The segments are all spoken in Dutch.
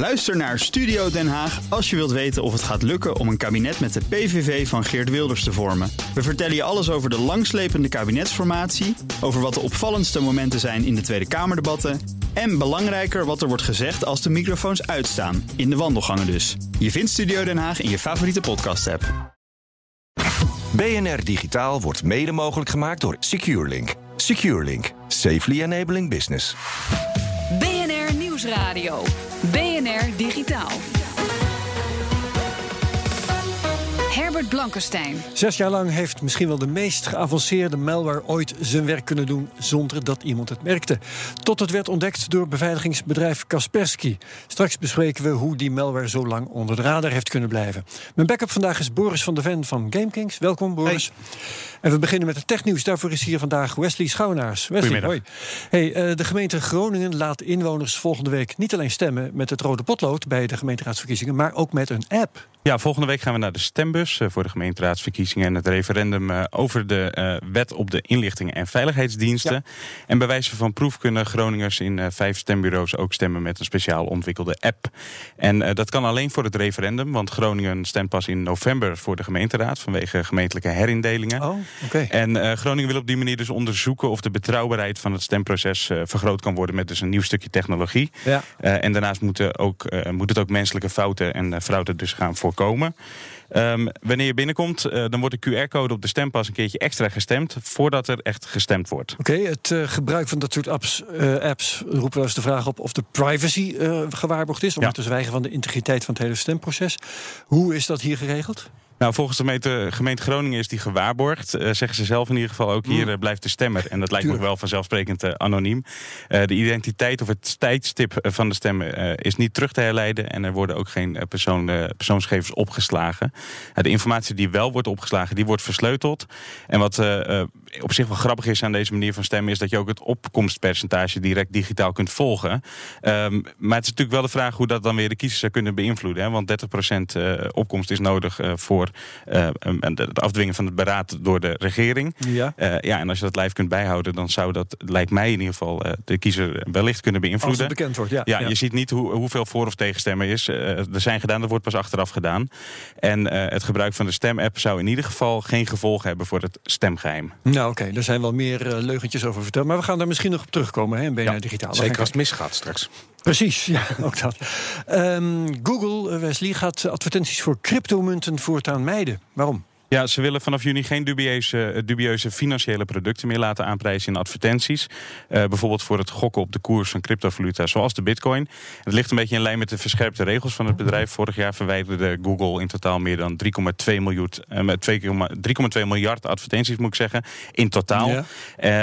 Luister naar Studio Den Haag als je wilt weten of het gaat lukken om een kabinet met de PVV van Geert Wilders te vormen. We vertellen je alles over de langslepende kabinetsformatie, over wat de opvallendste momenten zijn in de Tweede Kamerdebatten en belangrijker wat er wordt gezegd als de microfoons uitstaan, in de wandelgangen dus. Je vindt Studio Den Haag in je favoriete podcast-app. BNR Digitaal wordt mede mogelijk gemaakt door SecureLink. SecureLink, safely enabling business. BNR Nieuwsradio. BNR Digitaal. Herbert Blankenstein. Zes jaar lang heeft misschien wel de meest geavanceerde malware ooit zijn werk kunnen doen zonder dat iemand het merkte. Tot het werd ontdekt door beveiligingsbedrijf Kaspersky. Straks bespreken we hoe die malware zo lang onder de radar heeft kunnen blijven. Mijn backup vandaag is Boris van der Ven van GameKings. Welkom Boris. En we beginnen met het technieuws. Daarvoor is hier vandaag Wesley Schouwenaars. Wesley, hoi. Hey, eh, de gemeente Groningen laat inwoners volgende week niet alleen stemmen met het rode potlood bij de gemeenteraadsverkiezingen, maar ook met een app. Ja, volgende week gaan we naar de stembus eh, voor de gemeenteraadsverkiezingen en het referendum eh, over de uh, wet op de inlichtingen en veiligheidsdiensten. En bij wijze van proef kunnen Groningers in vijf stembureaus ook stemmen met een speciaal ontwikkelde app. En dat kan alleen voor het referendum, want Groningen stemt pas in november voor de gemeenteraad vanwege gemeentelijke herindelingen. Oh, okay. En Groningen wil op die manier dus onderzoeken of de betrouwbaarheid van het stemproces vergroot kan worden met dus een nieuw stukje technologie. Ja. en daarnaast moeten ook, moet het ook menselijke fouten en fraude dus gaan voor voorkomen. Um, wanneer je binnenkomt, uh, dan wordt de QR-code op de stempas een keertje extra gestemd voordat er echt gestemd wordt. Oké, okay, het uh, gebruik van dat soort apps, uh, apps roepen wel eens de vraag op of de privacy gewaarborgd is, om ja. te zwijgen van de integriteit van het hele stemproces. Hoe is dat hier geregeld? Nou, volgens de gemeente, gemeente Groningen is die gewaarborgd. Uh, zeggen ze zelf in ieder geval ook. Hier uh, blijft de stemmer. En dat lijkt me wel vanzelfsprekend uh, anoniem. de identiteit of het tijdstip van de stemmer is niet terug te herleiden. En er worden ook geen persoon, persoonsgegevens opgeslagen. de informatie die wel wordt opgeslagen, die wordt versleuteld. En wat op zich wel grappig is aan deze manier van stemmen... is dat je ook het opkomstpercentage direct digitaal kunt volgen. Um, maar het is natuurlijk wel de vraag hoe dat dan weer de kiezers zou kunnen beïnvloeden. Hè? Want 30% opkomst is nodig voor uh, het afdwingen van het beraad door de regering. Ja. Uh, ja, en als je dat live kunt bijhouden, dan zou dat, lijkt mij in ieder geval, uh, de kiezer wellicht kunnen beïnvloeden. Als het bekend wordt, ja. Ja, je ziet niet hoe, hoeveel voor- of tegenstemmen is. er zijn gedaan, dat wordt pas achteraf gedaan. En het gebruik van de stemapp zou in ieder geval geen gevolgen hebben voor het stemgeheim. Nou, oké, okay. er zijn wel meer leugentjes over verteld. Maar we gaan daar misschien nog op terugkomen hè, in BNR ja, Digitaal. Zeker als het misgaat straks. Precies, ja, ook dat. Um, Google, Wesley, gaat advertenties voor cryptomunten voortaan mijden. Waarom? Ja, ze willen vanaf juni geen dubieuze, dubieuze financiële producten meer laten aanprijzen in advertenties. Uh, bijvoorbeeld voor het gokken op de koers van cryptovaluta, zoals de bitcoin. Het ligt een beetje in lijn met de verscherpte regels van het bedrijf. Vorig jaar verwijderde Google in totaal meer dan 3,2 miljard, uh, miljard advertenties, moet ik zeggen, in totaal. Ja.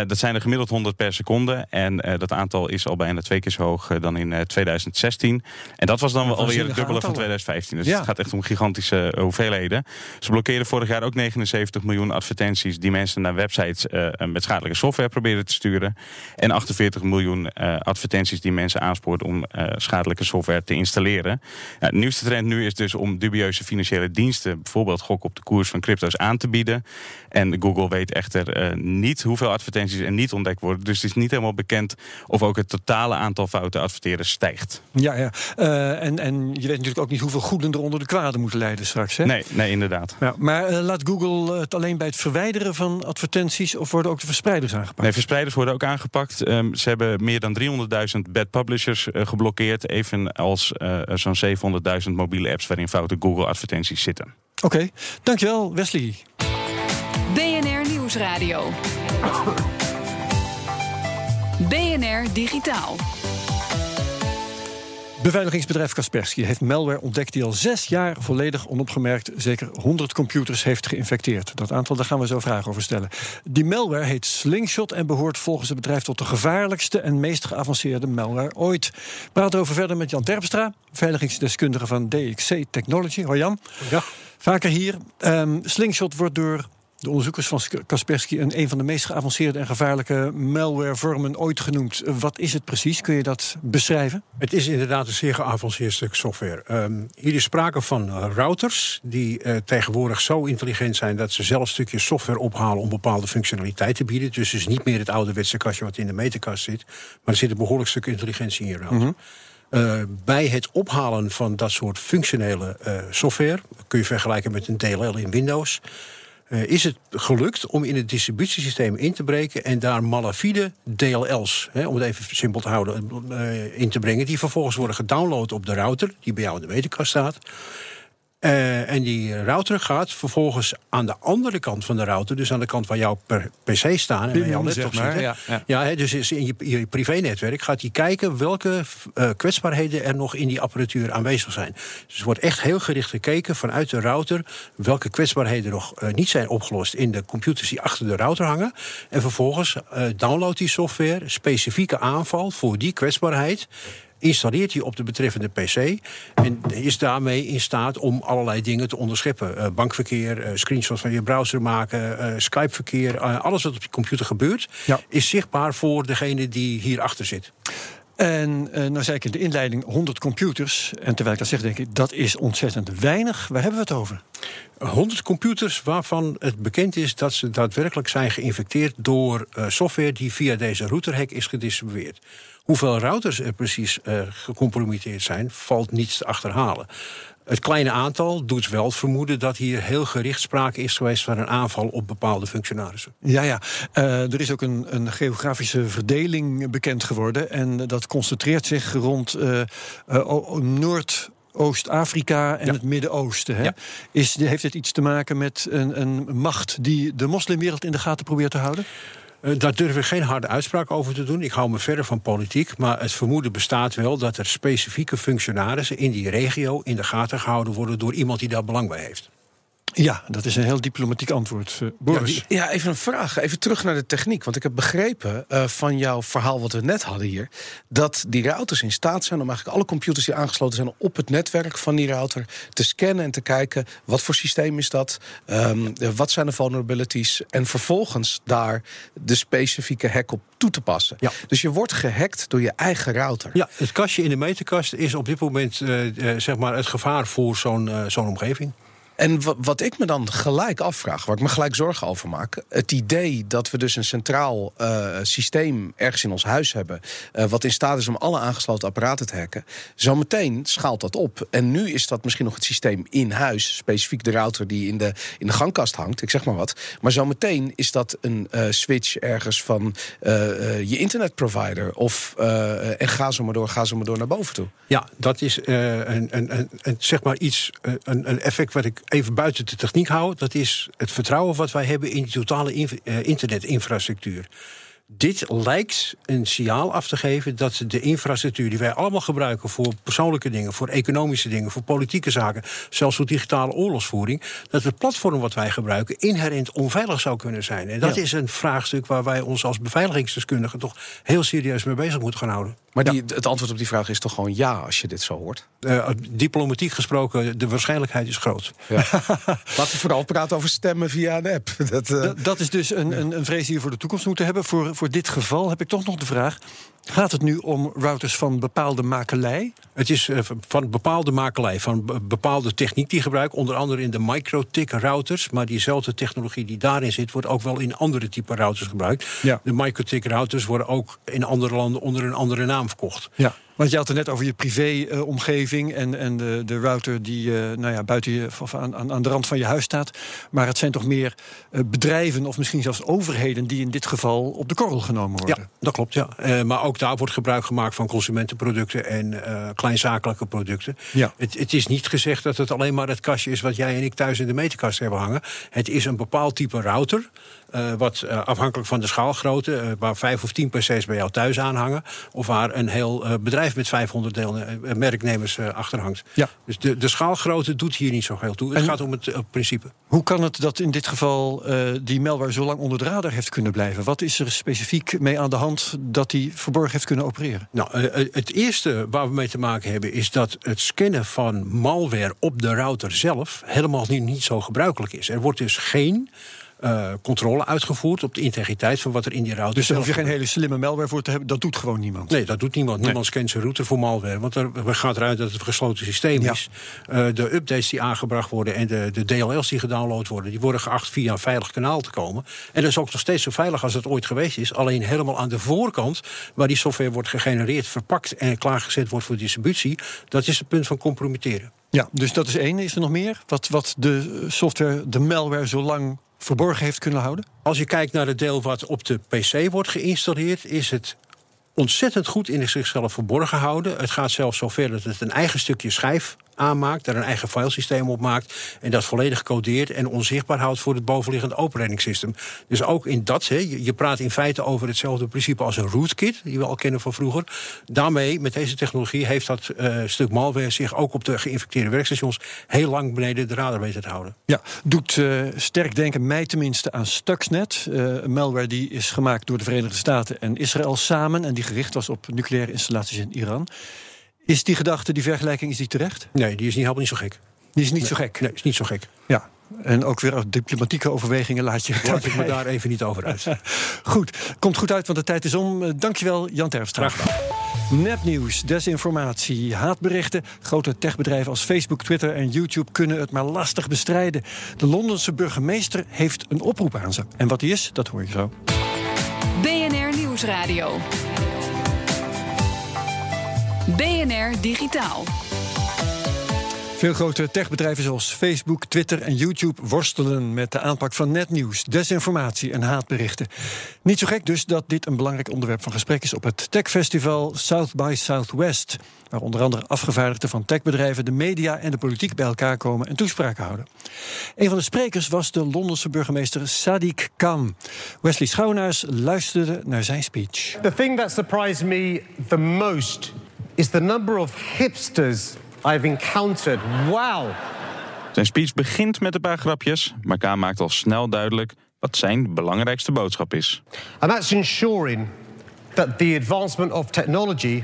Uh, dat zijn er gemiddeld 100 per seconde. En dat aantal is al bijna twee keer zo hoog dan in 2016. En dat was dan alweer het dubbele van 2015. Dus ja. het gaat echt om gigantische hoeveelheden. Ze blokkeerden vorig jaar ook 79 miljoen advertenties die mensen naar websites uh, met schadelijke software proberen te sturen. En 48 miljoen uh, advertenties die mensen aanspoort om uh, schadelijke software te installeren. de nieuwste trend nu is dus om dubieuze financiële diensten, bijvoorbeeld gok op de koers van crypto's, aan te bieden. En Google weet echter niet hoeveel advertenties er niet ontdekt worden. Dus het is niet helemaal bekend of ook het totale aantal fouten adverteren stijgt. Ja, ja. en, en je weet natuurlijk ook niet hoeveel goeden er onder de kwade moeten leiden straks. Hè? Nee, nee, inderdaad. Ja, maar laat Google het alleen bij het verwijderen van advertenties of worden ook de verspreiders aangepakt? Nee, verspreiders worden ook aangepakt. Um, ze hebben meer dan 300.000 bad publishers uh, geblokkeerd, evenals uh, zo'n 700.000 mobiele apps waarin foute Google advertenties zitten. Oké, okay. dankjewel Wesley. BNR Nieuwsradio. BNR Digitaal. Beveiligingsbedrijf Kaspersky heeft malware ontdekt die al zes jaar volledig onopgemerkt zeker 100 computers heeft geïnfecteerd. Dat aantal, daar gaan we zo vragen over stellen. Die malware heet Slingshot en behoort volgens het bedrijf tot de gevaarlijkste en meest geavanceerde malware ooit. We praten over verder met Jan Terpstra, beveiligingsdeskundige van DXC Technology. Hoi Jan. Ja. Vaker hier. Um, Slingshot wordt door de onderzoekers van Kaspersky een, een van de meest geavanceerde en gevaarlijke malwarevormen ooit genoemd. Wat is het precies? Kun je dat beschrijven? Het is inderdaad een zeer geavanceerd stuk software. Um, hier is sprake van routers die uh, tegenwoordig zo intelligent zijn dat ze zelf stukjes software ophalen om bepaalde functionaliteit te bieden. Dus het is niet meer het ouderwetse kastje wat in de meterkast zit, maar er zit een behoorlijk stuk intelligentie in je router. Mm -hmm. Uh, bij het ophalen van dat soort functionele uh, software, kun je vergelijken met een DLL in Windows, uh, is het gelukt om in het distributiesysteem in te breken en daar malafide DLL's, hè, om het even simpel te houden, in te brengen, die vervolgens worden gedownload op de router, die bij jou in de meterkast staat. Uh, en die router gaat vervolgens aan de andere kant van de router, dus aan de kant waar jouw PC staan en waar jouw laptop zit. Ja, ja. ja he, dus in je, je privé-netwerk gaat hij kijken welke uh, kwetsbaarheden er nog in die apparatuur aanwezig zijn. Dus er wordt echt heel gericht gekeken vanuit de router welke kwetsbaarheden nog uh, niet zijn opgelost in de computers die achter de router hangen. En vervolgens downloadt die software specifieke aanval voor die kwetsbaarheid installeert hij op de betreffende PC en is daarmee in staat om allerlei dingen te onderscheppen. Uh, bankverkeer, uh, screenshots van je browser maken, uh, Skype-verkeer, alles wat op je computer gebeurt, ja. is zichtbaar voor degene die hierachter zit. En nou zei ik in de inleiding 100 computers. En terwijl ik dat zeg, denk ik, dat is ontzettend weinig. Waar hebben we het over? 100 computers waarvan het bekend is dat ze daadwerkelijk zijn geïnfecteerd door software die via deze routerhack is gedistribueerd. Hoeveel routers er precies uh, gecompromitteerd zijn, valt niets te achterhalen. Het kleine aantal doet wel vermoeden dat hier heel gericht sprake is geweest van een aanval op bepaalde functionarissen. Ja, ja. Uh, er is ook een, een, geografische verdeling bekend geworden. En dat concentreert zich rond uh, uh, Noord. Oost-Afrika en ja. het Midden-Oosten. Ja. Heeft het iets te maken met een, een macht die de moslimwereld in de gaten probeert te houden? Uh, daar durf ik geen harde uitspraak over te doen. Ik hou me verder van politiek. Maar het vermoeden bestaat wel dat er specifieke functionarissen in die regio in de gaten gehouden worden door iemand die daar belang bij heeft. Ja, dat is een heel diplomatiek antwoord. Uh, Boris. Ja, ja, even een vraag. Even terug naar de techniek. Want ik heb begrepen uh, van jouw verhaal wat we net hadden hier... dat die routers in staat zijn om eigenlijk alle computers die aangesloten zijn... op het netwerk van die router te scannen en te kijken... wat voor systeem is dat, um, wat zijn de vulnerabilities... en vervolgens daar de specifieke hack op toe te passen. Ja. Dus je wordt gehackt door je eigen router. Ja, het kastje in de meterkast is op dit moment zeg maar het gevaar voor zo'n zo'n omgeving. En wat ik me dan gelijk afvraag, waar ik me gelijk zorgen over maak, het idee dat we dus een centraal uh, systeem ergens in ons huis hebben, uh, wat in staat is om alle aangesloten apparaten te hacken, zometeen schaalt dat op. En nu is dat misschien nog het systeem in huis, specifiek de router die in de, in de gangkast hangt, ik zeg maar wat. Maar zometeen is dat een uh, switch ergens van je internetprovider. Of, en ga zo maar door, ga zo maar door naar boven toe. Ja, dat is een, een, een, zeg maar iets, een, een effect wat ik even buiten de techniek houden, dat is het vertrouwen wat wij hebben in die totale uh, internetinfrastructuur. Dit lijkt een signaal af te geven dat de infrastructuur die wij allemaal gebruiken voor persoonlijke dingen, voor economische dingen, voor politieke zaken, zelfs voor digitale oorlogsvoering, dat het platform wat wij gebruiken inherent onveilig zou kunnen zijn. En dat is een vraagstuk waar wij ons als beveiligingsdeskundigen toch heel serieus mee bezig moeten gaan houden. Maar die, het antwoord op die vraag is toch gewoon ja als je dit zo hoort? Uh, diplomatiek gesproken, de waarschijnlijkheid is groot. Ja. Laten we vooral praten over stemmen via een app. Dat, uh... dat is dus een, een, een vrees die we voor de toekomst moeten hebben. Voor, voor dit geval heb ik toch nog de vraag: Gaat het nu om routers van bepaalde makelij? Het is uh, van bepaalde makelij, van bepaalde techniek die gebruiken. Onder andere in de microtik routers. Maar diezelfde technologie die daarin zit, wordt ook wel in andere type routers gebruikt. Ja. De microtik routers worden ook in andere landen onder een andere naam verkocht. Ja. Want je had het net over je privé-omgeving en, en de, de router die uh, nou ja, buiten je, of aan, aan de rand van je huis staat. Maar het zijn toch meer uh, bedrijven of misschien zelfs overheden die in dit geval op de korrel genomen worden. Ja, dat klopt. Ja. Uh, maar ook daar wordt gebruik gemaakt van consumentenproducten en kleinzakelijke producten. Ja. Het, het, is niet gezegd dat het alleen maar het kastje is wat jij en ik thuis in de meterkast hebben hangen. Het is een bepaald type router. Uh, wat uh, afhankelijk van de schaalgrootte, uh, waar vijf of tien PC's bij jou thuis aanhangen, of waar een heel bedrijf met 500 deel, merknemers achterhangt. Ja. Dus de, de schaalgrootte doet hier niet zo heel toe. Het gaat om het principe. Hoe kan het dat in dit geval die malware zo lang onder de radar heeft kunnen blijven? Wat is er specifiek mee aan de hand dat die verborgen heeft kunnen opereren? Nou, het eerste waar we mee te maken hebben is dat het scannen van malware op de router zelf helemaal niet, niet zo gebruikelijk is. Er wordt dus geen eh, controle uitgevoerd op de integriteit van wat er in die router Dus daar hoef je geen hele slimme malware voor te hebben. Dat doet gewoon niemand. Nee, dat doet niemand. Niemand scant zijn router voor malware. Want er gaat eruit dat het een gesloten systeem Ja. is. Eh, de updates die aangebracht worden en de, de DLL's die gedownload worden... die worden geacht via een veilig kanaal te komen. En dat is ook nog steeds zo veilig als het ooit geweest is. Alleen helemaal aan de voorkant, waar die software wordt gegenereerd... verpakt en klaargezet wordt voor distributie... dat is het punt van compromitteren. Ja, dus dat is één. Is er nog meer? Wat, wat de software, de malware, zo lang verborgen heeft kunnen houden? Als je kijkt naar het deel wat op de PC wordt geïnstalleerd, is het ontzettend goed in zichzelf verborgen houden. Het gaat zelfs zover dat het een eigen stukje schijf aanmaakt, daar een eigen filesysteem op maakt en dat volledig codeert en onzichtbaar houdt voor het bovenliggende operating. Dus ook in dat, hè, je, praat in feite over hetzelfde principe als een rootkit, die we al kennen van vroeger. Daarmee, met deze technologie, heeft dat eh, stuk malware zich ook op de geïnfecteerde werkstations heel lang beneden de radar weten te houden. Ja, doet eh, sterk denken mij tenminste aan Stuxnet. een malware die is gemaakt door de Verenigde Staten en Israël samen... en die gericht was op nucleaire installaties in Iran. Is die gedachte, die vergelijking, is die terecht? Nee, die is niet, helemaal niet zo gek. Die is niet zo gek. Nee, is niet zo gek. Ja, en ook weer uit diplomatieke overwegingen laat je... Laat ik me daar even niet over uit. Goed, komt goed uit, want de tijd is om. Eh, Dankjewel, Jan Terpstra. Nepnieuws, desinformatie, haatberichten. Grote techbedrijven als Facebook, Twitter en YouTube kunnen het maar lastig bestrijden. De Londense burgemeester heeft een oproep aan ze. En wat die is, dat hoor je zo. BNR Nieuwsradio. BNR Digitaal. Veel grote techbedrijven zoals Facebook, Twitter en YouTube worstelen met de aanpak van netnieuws, desinformatie en haatberichten. Niet zo gek dus dat dit een belangrijk onderwerp van gesprek is op het techfestival South by Southwest, waar onder andere afgevaardigden van techbedrijven, de media en de politiek bij elkaar komen en toespraken houden. Een van de sprekers was de Londense burgemeester Sadiq Khan. Wesley Schouwnaars luisterde naar zijn speech. The thing that surprised me the most is the number of hipsters I've encountered. Wow. Zijn speech begint met een paar grapjes, maar Kaan maakt al snel duidelijk wat zijn belangrijkste boodschap is. And that's ensuring that the advancement of technology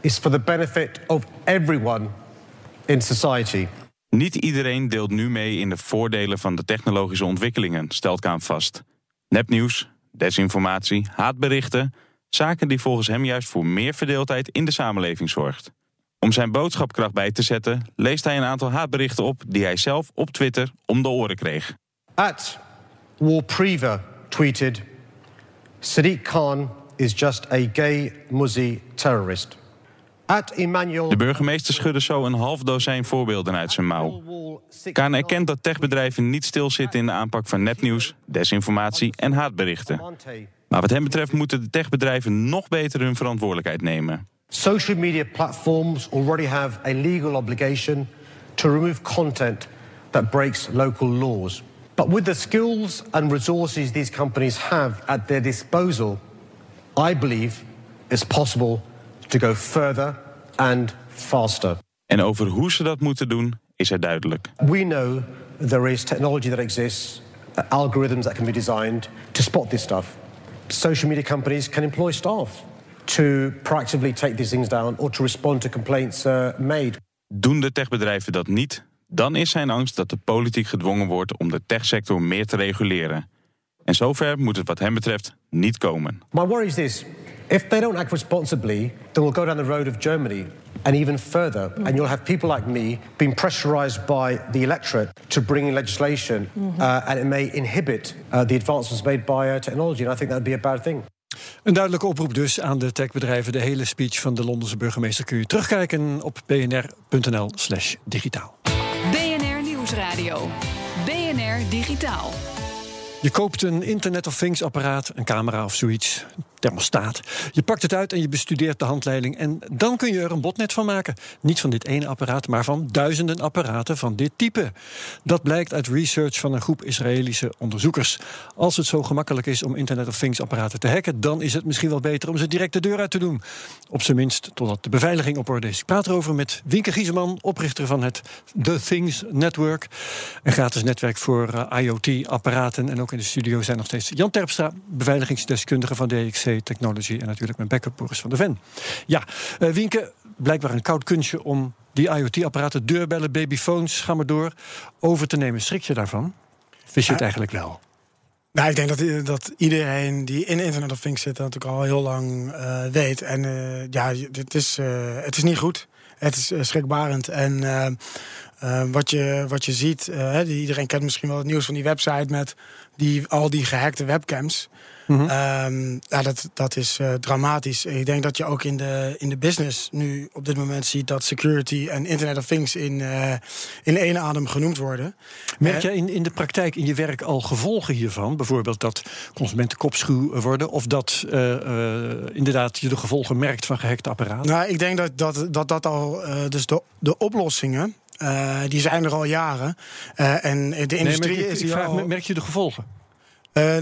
is for the benefit of everyone in society. Niet iedereen deelt nu mee in de voordelen van de technologische ontwikkelingen, stelt Kaan vast. Nepnieuws, desinformatie, haatberichten, zaken die volgens hem juist voor meer verdeeldheid in de samenleving zorgt. Om zijn boodschapkracht bij te zetten, leest hij een aantal haatberichten op die hij zelf op Twitter om de oren kreeg. At tweeted, Sadiq Khan is just a gay Muzzy terrorist. At Emmanuel De burgemeester schudde zo een half dozijn voorbeelden uit zijn mouw. Kaan erkent dat techbedrijven niet stilzitten in de aanpak van nepnieuws, desinformatie en haatberichten. Maar wat hem betreft moeten de techbedrijven nog beter hun verantwoordelijkheid nemen. Social media platforms already have a legal obligation to remove content that breaks local laws. But with the skills and resources these companies have at their disposal, I believe it's possible to go further and faster. En over hoe ze dat moeten doen, is er duidelijk. We know there is technology that exists, uh, algorithms that can be designed to spot this stuff. Social media companies can employ staff to proactively take these things down or to respond to complaints uh, made. Doen de techbedrijven dat niet, dan is zijn angst dat de politiek gedwongen wordt om de techsector meer te reguleren. En zover moet het wat hem betreft niet komen. My worry is this if they don't act responsibly, then we'll go down the road of Germany and even further. And you'll have people like me being pressurized by the electorate to bring in legislation, uh, and it may inhibit uh, the advancements made by uh, technology. And I think that would be a bad thing. Een duidelijke oproep dus aan de techbedrijven. De hele speech van de Londense burgemeester kun je terugkijken op bnr.nl/slash digitaal. BNR Nieuwsradio. BNR Digitaal. Je koopt een Internet of Things apparaat, een camera of zoiets, thermostaat. Je pakt het uit en je bestudeert de handleiding. En dan kun je er een botnet van maken. Niet van dit ene apparaat, maar van duizenden apparaten van dit type. Dat blijkt uit research van een groep Israëlische onderzoekers. Als het zo gemakkelijk is om Internet of Things apparaten te hacken, dan is het misschien wel beter om ze direct de deur uit te doen. Op zijn minst totdat de beveiliging op orde is. Ik praat erover met Wienke Gieseman, oprichter van het The Things Network. Een gratis netwerk voor eh, IoT-apparaten. En ook in de studio zijn nog steeds Jan Terpstra, beveiligingsdeskundige van DXC Technology. En natuurlijk mijn backup Boris van der Ven. Ja, eh, Wienke, blijkbaar een koud kunstje om die IoT-apparaten, deurbellen, babyphones, ga maar door, over te nemen. Schrik je daarvan? Wist je het eigenlijk wel? Nou, ik denk dat, dat iedereen die in Internet of Things zit... dat natuurlijk al heel lang uh, weet. En uh, ja, het is, uh, het is niet goed. Het is schrikbarend. En wat, je, wat je ziet... iedereen kent misschien wel het nieuws van die website... met die, al die gehackte webcams... Mm ja, dat, dat is uh, dramatisch. Ik denk dat je ook in de, in de business nu op dit moment ziet dat security en Internet of Things in, uh, in één adem genoemd worden. Merk eh, je in, in de praktijk in je werk al gevolgen hiervan? Bijvoorbeeld dat consumenten kopschuw worden of dat inderdaad je de gevolgen merkt van gehackte apparaten? Nou, ik denk dat dat, dat, dat al, dus de, de oplossingen. die zijn er al jaren. en de industrie nee, is vraag, al... Merk je de gevolgen? Uh,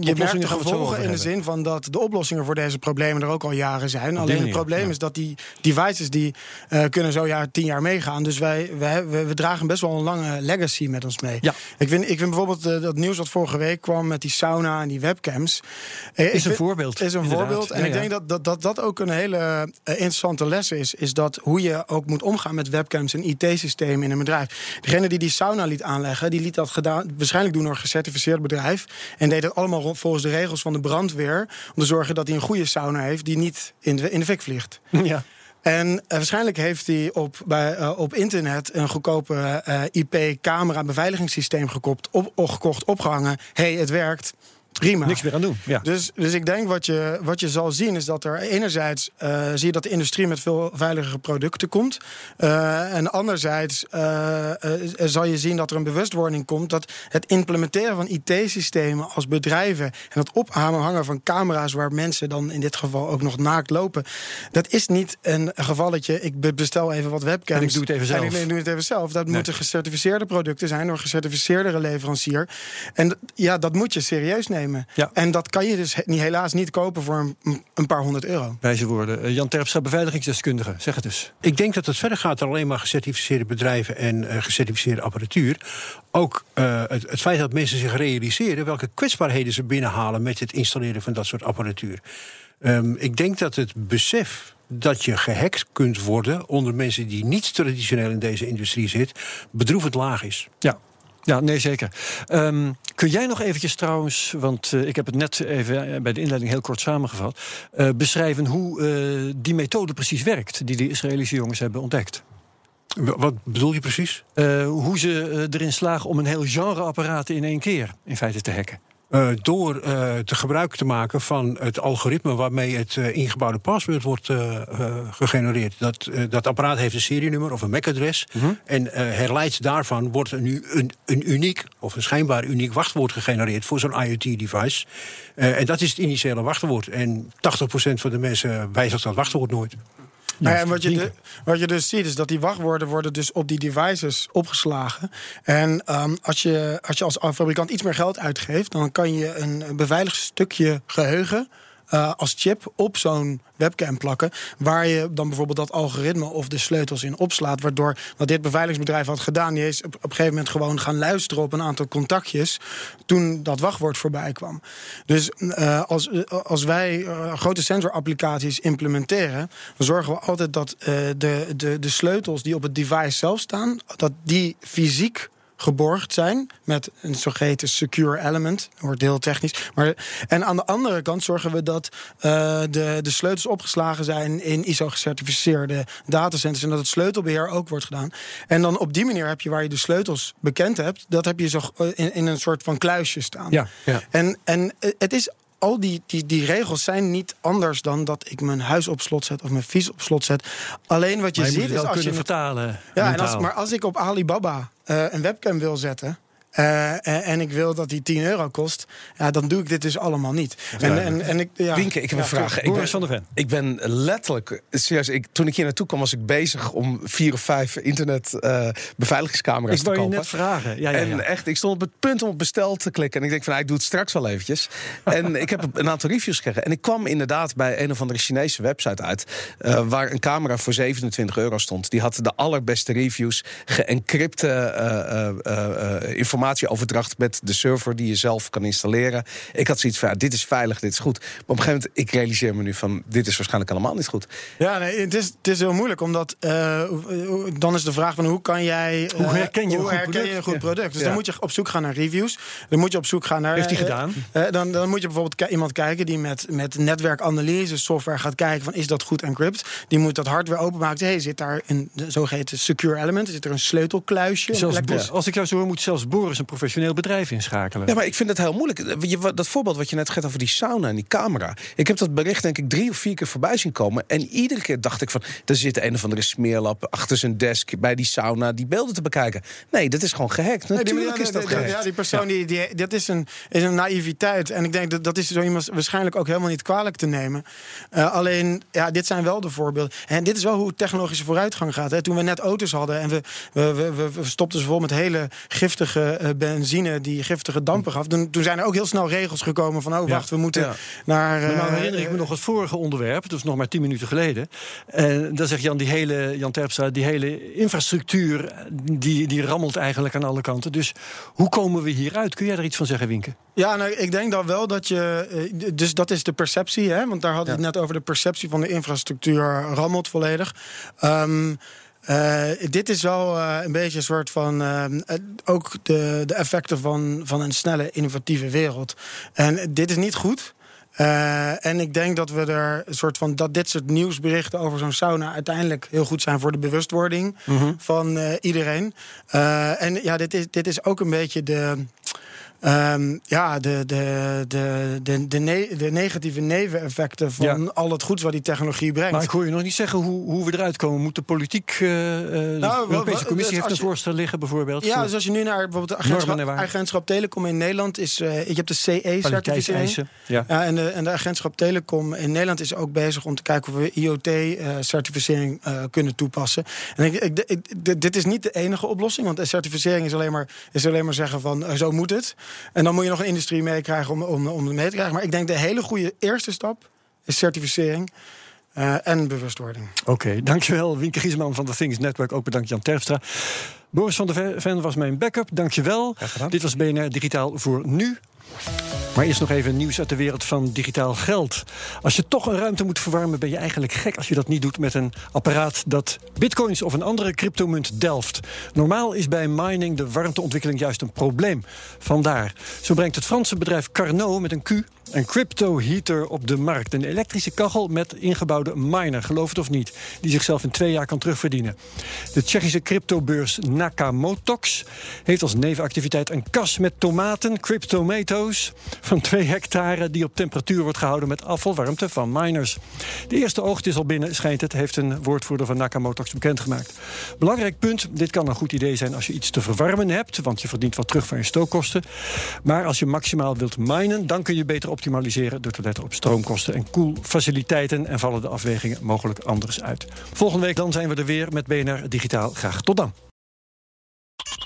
je merkt de gevolgen in de zin van dat de oplossingen voor deze problemen er ook al jaren zijn. Alleen het probleem is dat die devices die uh, kunnen zo jaar, tien jaar meegaan. Dus wij, wij we, we, dragen best wel een lange legacy met ons mee. Ja. Ik, vind, ik vind bijvoorbeeld uh, dat nieuws wat vorige week kwam met die sauna en die webcams. is een voorbeeld. Is een inderdaad. voorbeeld. En ja, ik denk dat dat, dat dat ook een hele interessante les is. Is dat hoe je ook moet omgaan met webcams en IT-systemen in een bedrijf. Degene die die sauna liet aanleggen, die liet dat gedaan, waarschijnlijk doen door een gecertificeerd bedrijf. En deed het allemaal volgens de regels van de brandweer. Om te zorgen dat hij een goede sauna heeft die niet in de, in de fik vliegt. Ja. En uh, waarschijnlijk heeft hij op, bij, uh, op internet een goedkope uh, IP-camera beveiligingssysteem gekocht, op, gekocht, opgehangen. hey, het werkt. Prima. Niks meer aan doen. Ja. Dus, dus ik denk wat je, wat je zal zien is dat er enerzijds uh, zie je dat de industrie met veel veiligere producten komt. Uh, en anderzijds uh, zal je zien dat er een bewustwording komt dat het implementeren van IT-systemen als bedrijven en het ophangen van camera's waar mensen dan in dit geval ook nog naakt lopen, dat is niet een gevalletje. Ik bestel even wat webcams. En ik doe het even zelf. En ik doe het even zelf. Dat nee. moeten gecertificeerde producten zijn door een gecertificeerde leverancier. En ja, dat moet je serieus nemen. Ja. En dat kan je dus niet, helaas niet kopen voor een, een paar honderd euro. Wijze woorden. Uh, Jan Terpstra, beveiligingsdeskundige. Zeg het dus. Ik denk dat het verder gaat dan alleen maar gecertificeerde bedrijven en uh, gecertificeerde apparatuur. Ook uh, het, het, feit dat mensen zich realiseren welke kwetsbaarheden ze binnenhalen met het installeren van dat soort apparatuur. Um, ik denk dat het besef dat je gehackt kunt worden onder mensen die niet traditioneel in deze industrie zitten, bedroevend laag is. Ja, ja, nee, zeker. Um, kun jij nog eventjes trouwens, want uh, ik heb het net even bij de inleiding heel kort samengevat, uh, beschrijven hoe uh, die methode precies werkt, die de Israëlische jongens hebben ontdekt? Wat bedoel je precies? hoe ze erin slagen om een heel genre apparaten in één keer in feite te hacken. Uh, door uh, te gebruik te maken van het algoritme waarmee het uh, ingebouwde paswoord wordt gegenereerd. Dat, dat apparaat heeft een serienummer of een MAC-adres. Mhm. Mm -hmm. En herleids daarvan wordt er nu een, een uniek of een schijnbaar uniek wachtwoord gegenereerd voor zo'n IoT-device. en dat is het initiële wachtwoord. En 80% van de mensen wijzigt dat wachtwoord nooit. Nou ja, en wat je, de, wat je dus ziet is dat die wachtwoorden worden dus op die devices opgeslagen. En um, als, je, als je als fabrikant iets meer geld uitgeeft, dan kan je een beveiligd stukje geheugen uh, als chip op zo'n webcam plakken. Waar je dan bijvoorbeeld dat algoritme of de sleutels in opslaat. Waardoor wat dit beveiligingsbedrijf had gedaan, die is op, een gegeven moment gewoon gaan luisteren op een aantal contactjes. Toen dat wachtwoord voorbij kwam. Dus uh, als, als wij grote sensorapplicaties implementeren, dan zorgen we altijd dat de, de, de sleutels die op het device zelf staan, dat die fysiek geborgd zijn met een zogeheten secure element. Dat wordt heel technisch. Maar, en aan de andere kant zorgen we dat uh, de, de sleutels opgeslagen zijn in ISO-gecertificeerde datacenters en dat het sleutelbeheer ook wordt gedaan. En dan op die manier heb je waar je de sleutels bekend hebt, dat heb je zo in, in een soort van kluisje staan. Ja, ja. En, en het is al die, die, die regels zijn niet anders dan dat ik mijn huis op slot zet of mijn fiets op slot zet. Alleen wat je ziet is als je vertalen. Ja, en als, maar als ik op Alibaba een webcam wil zetten. Uh, en, en, ik wil dat die 10 euro kost, ja, dan doe ik dit dus allemaal niet. En, en, en ik, ja, Wienke, ik heb ja, een vraag. Ik ben, van de Ven. ik ben letterlijk, serieus, ik, toen ik hier naartoe kwam, was ik bezig om vier of vijf internet uh, beveiligingscamera's ik te kopen. Ik wou je net vragen. Ja, ja, en echt, ik stond op het punt om op bestel te klikken. En ik denk van, nou, ik doe het straks wel eventjes. en ik heb een aantal reviews gekregen. En ik kwam inderdaad bij een of andere Chinese website uit, uh, waar een camera voor 27 euro stond. Die had de allerbeste reviews, geëncrypte informatie informatieoverdracht met de server die je zelf kan installeren. Ik had zoiets van, ja, dit is veilig, dit is goed. Maar op een gegeven moment, ik realiseer me nu van, dit is waarschijnlijk allemaal niet goed. Ja, nee, het is, het is heel moeilijk, omdat uh, dan is de vraag van hoe kan jij... Uh, hoe herken je hoe een goed herken product? Je een goed Ja. product? Dus Ja. dan moet je op zoek gaan naar reviews. Dan moet je op zoek gaan naar... Heeft hij eh, gedaan? eh, dan, dan moet je bijvoorbeeld iemand kijken die met, met netwerkanalyse software gaat kijken van is dat goed encrypt? Die moet dat hardware openmaken. Hey, zit daar een de zogeheten secure element? Zit er een sleutelkluisje? Zelfs, als ik jou zo hoor, moet zelfs Boris een professioneel bedrijf inschakelen. Ja, maar ik vind het heel moeilijk. Dat voorbeeld wat je net geeft over die sauna en die camera. Ik heb dat bericht denk ik drie of vier keer voorbij zien komen. En iedere keer dacht ik van, er zit een of andere smeerlap achter zijn desk bij die sauna die beelden te bekijken. Nee, dat is gewoon gehackt. Natuurlijk is dat gehackt. Ja, die persoon, Die, die, dat is een, is een naïviteit. En ik denk dat dat is zo iemand waarschijnlijk ook helemaal niet kwalijk te nemen. Eh, alleen, ja, dit zijn wel de voorbeelden. En dit is wel hoe technologische vooruitgang gaat. Hè. Toen we net auto's hadden en we, we, we, we- we stopten ze vol met hele giftige eh, benzine die giftige dampen gaf. Toen, toen zijn er ook heel snel regels gekomen van, oh wacht, we moeten Ja. naar... Maar nou eh, herinner ik me nog het vorige onderwerp, dat is nog maar tien minuten geleden. En dan zegt Jan, die hele, Jan Terpstra, die hele infrastructuur, die, die rammelt eigenlijk aan alle kanten. Dus hoe komen we hieruit? Kun jij er iets van zeggen, Winke? Ja, nou, ik denk dan wel dat je. eh, Dus dat is de perceptie, hè? Want daar hadden we het net over. De perceptie van de infrastructuur rammelt volledig. Ehm, eh, dit is wel eh, een beetje een soort van. eh, ook de, de effecten van, van een snelle, innovatieve wereld. En dit is niet goed. En ik denk dat we er een soort van dat dit soort nieuwsberichten over zo'n sauna uiteindelijk heel goed zijn voor de bewustwording van eh, iedereen. En ja, dit is, dit is ook een beetje de. Ehm, ja, de, de, de, de, de, ne- de negatieve neveneffecten van Ja. al het goeds wat die technologie brengt. Maar ik hoor je nog niet zeggen hoe, hoe we eruit komen. Moet de politiek. eh, eh, de wa- Europese Commissie dus heeft een voorstel liggen, bijvoorbeeld. Ja, dus als je nu naar bijvoorbeeld de agentschap, agentschap Telecom in Nederland is, eh je hebt de CE-certificering. Ja. Ja, en, de, en de agentschap Telecom in Nederland is ook bezig om te kijken of we IoT-certificering kunnen toepassen. En ik, ik, ik- dit- is niet de enige oplossing, want de certificering is alleen maar, is alleen maar zeggen van zo moet het. En dan moet je nog een industrie meekrijgen om, om, om het mee te krijgen. Maar ik denk de hele goede eerste stap is certificering eh, en bewustwording. Oké, dankjewel Wienke Giesman van de Things Network. Ook bedankt Jan Terpstra. Boris van der Ven was mijn backup. Dankjewel. Dit was BNR Digitaal voor nu. Maar eerst nog even nieuws uit de wereld van digitaal geld. Als je toch een ruimte moet verwarmen, ben je eigenlijk gek als je dat niet doet met een apparaat dat bitcoins of een andere cryptomunt delft. Normaal is bij mining de warmteontwikkeling juist een probleem. Vandaar. Zo brengt het Franse bedrijf Carnot met een Q een crypto heater op de markt. Een elektrische kachel met ingebouwde miner, geloof het of niet, die zichzelf in twee jaar kan terugverdienen. De Tsjechische cryptobeurs Nakamotox heeft als nevenactiviteit een kas met tomaten, van 2 hectare die op temperatuur wordt gehouden met afvalwarmte van miners. De eerste oogst is al binnen, schijnt het, heeft een woordvoerder van Nakamotox bekendgemaakt. Belangrijk punt, dit kan een goed idee zijn als je iets te verwarmen hebt, want je verdient wat terug van je stookkosten. Maar als je maximaal wilt minen, dan kun je beter optimaliseren door te letten op stroomkosten en koelfaciliteiten en vallen de afwegingen mogelijk anders uit. Volgende week dan zijn we er weer met BNR Digitaal. Graag tot dan.